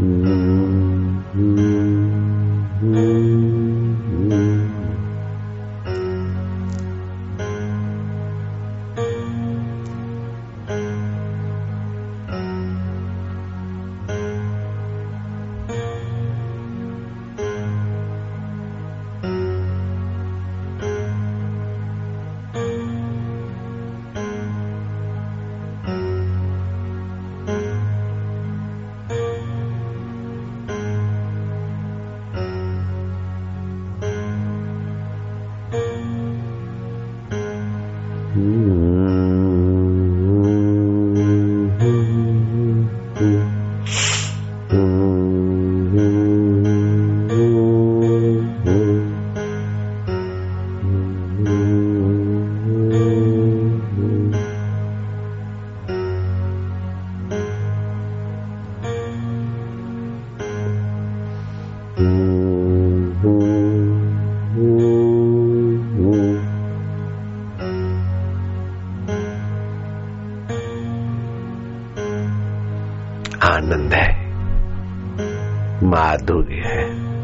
आनंद माधुर्य है।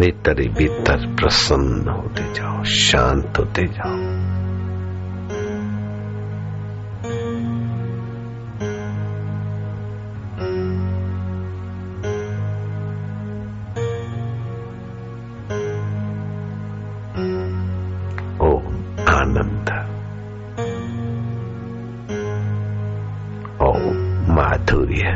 भीतर ही भीतर प्रसन्न होते जाओ शांत होते जाओ। ओम माधुर्य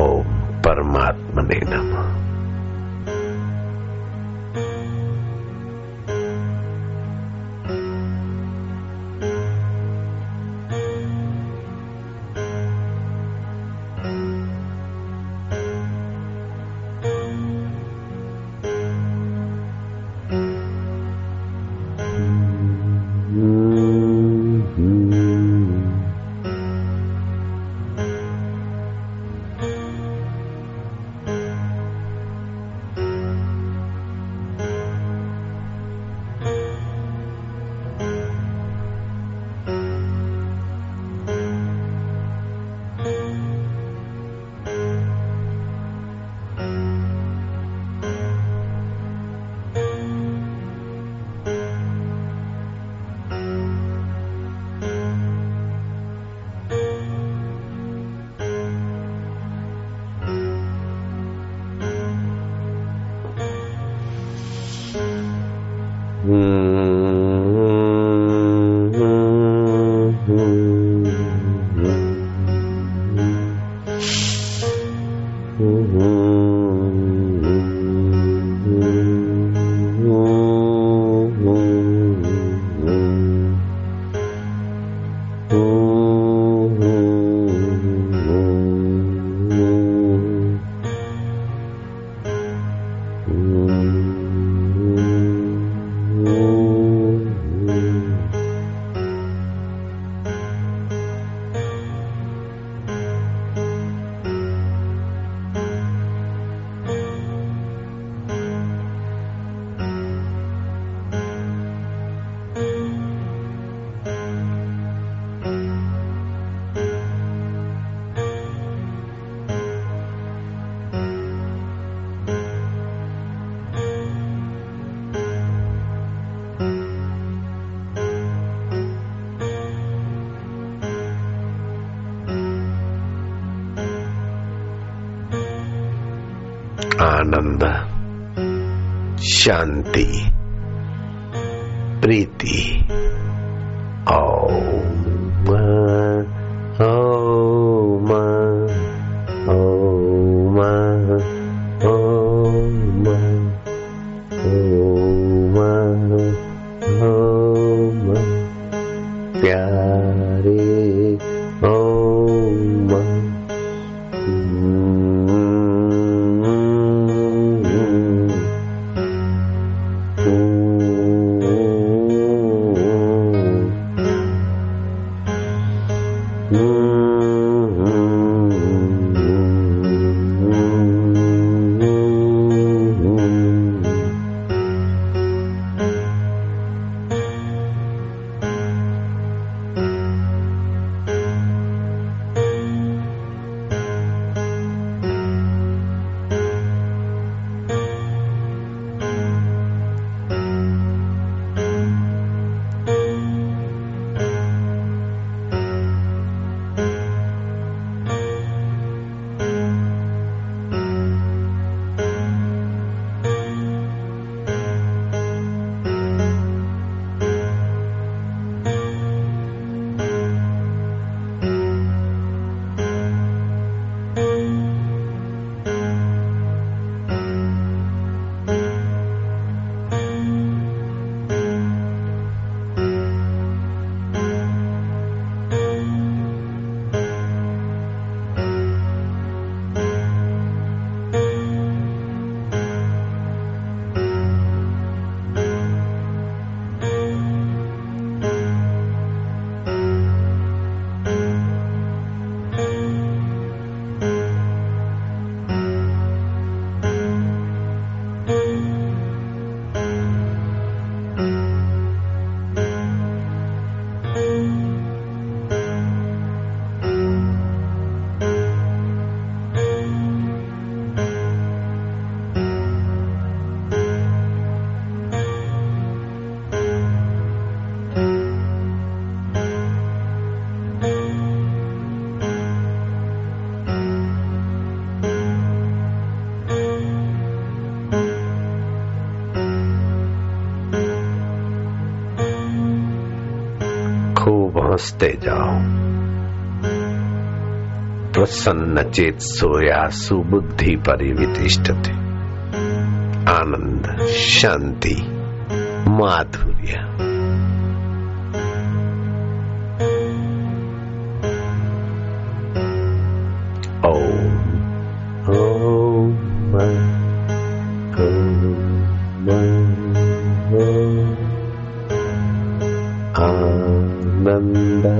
ओम परमात्मने नमः ॐ आनंद शांति प्रीति ओम ओम ओम ओम ओम ओम प्यारे। खूब हँसते जाओ। प्रसन्न चेत सोया सुबुद्धि परिवितिष्ठते। आनंद शांति माधुर्य। बंधो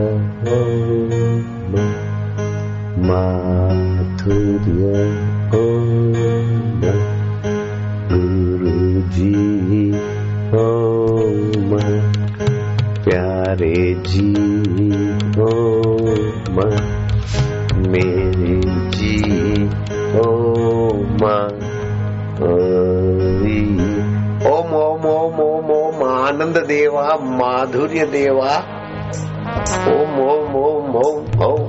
माधुर्य गुरुजी हो ओ प्यारे जी ओ मेरे जी ओ ओम ओम ओम ओम ओम आनंद देवा, माधुर्य देवा ओम ओम ओम ओम ओम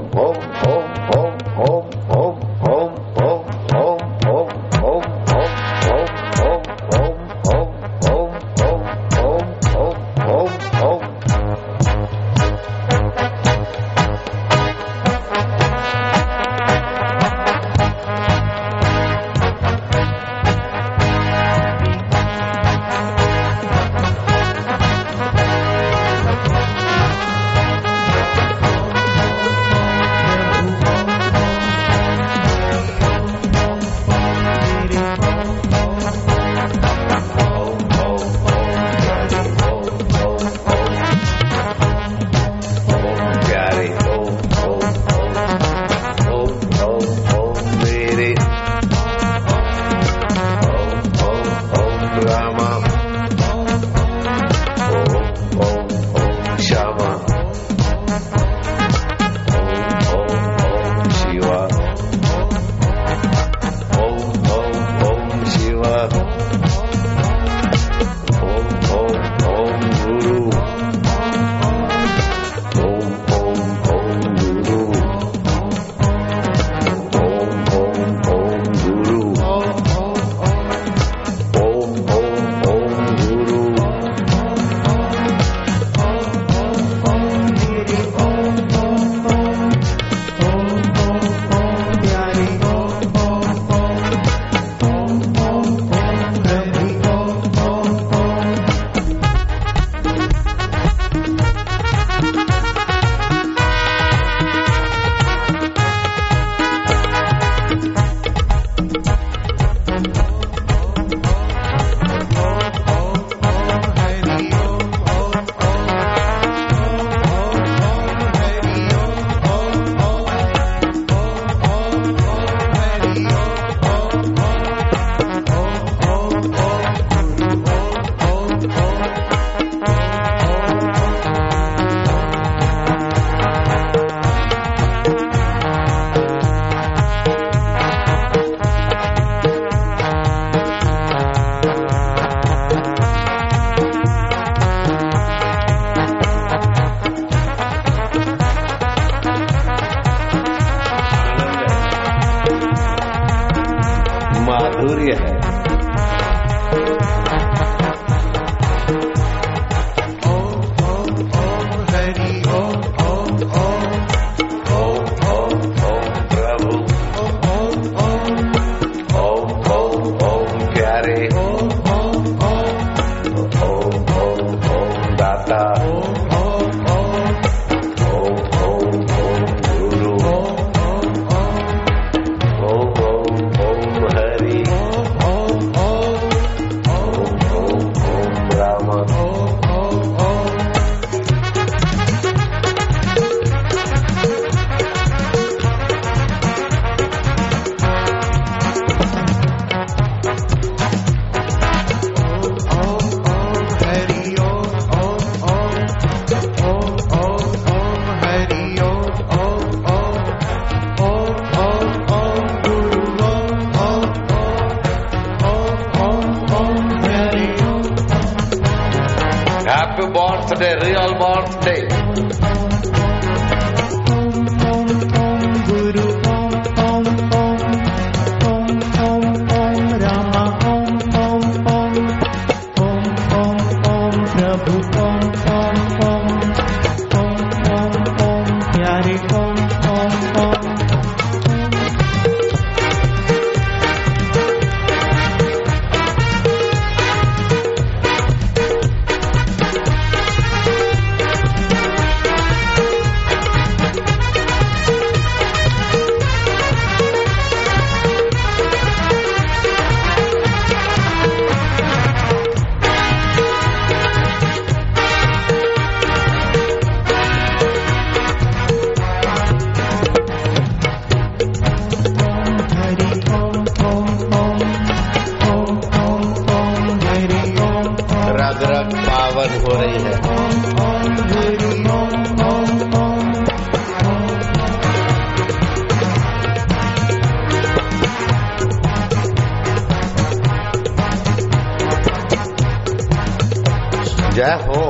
माधुर्य है। प्रभु जय हो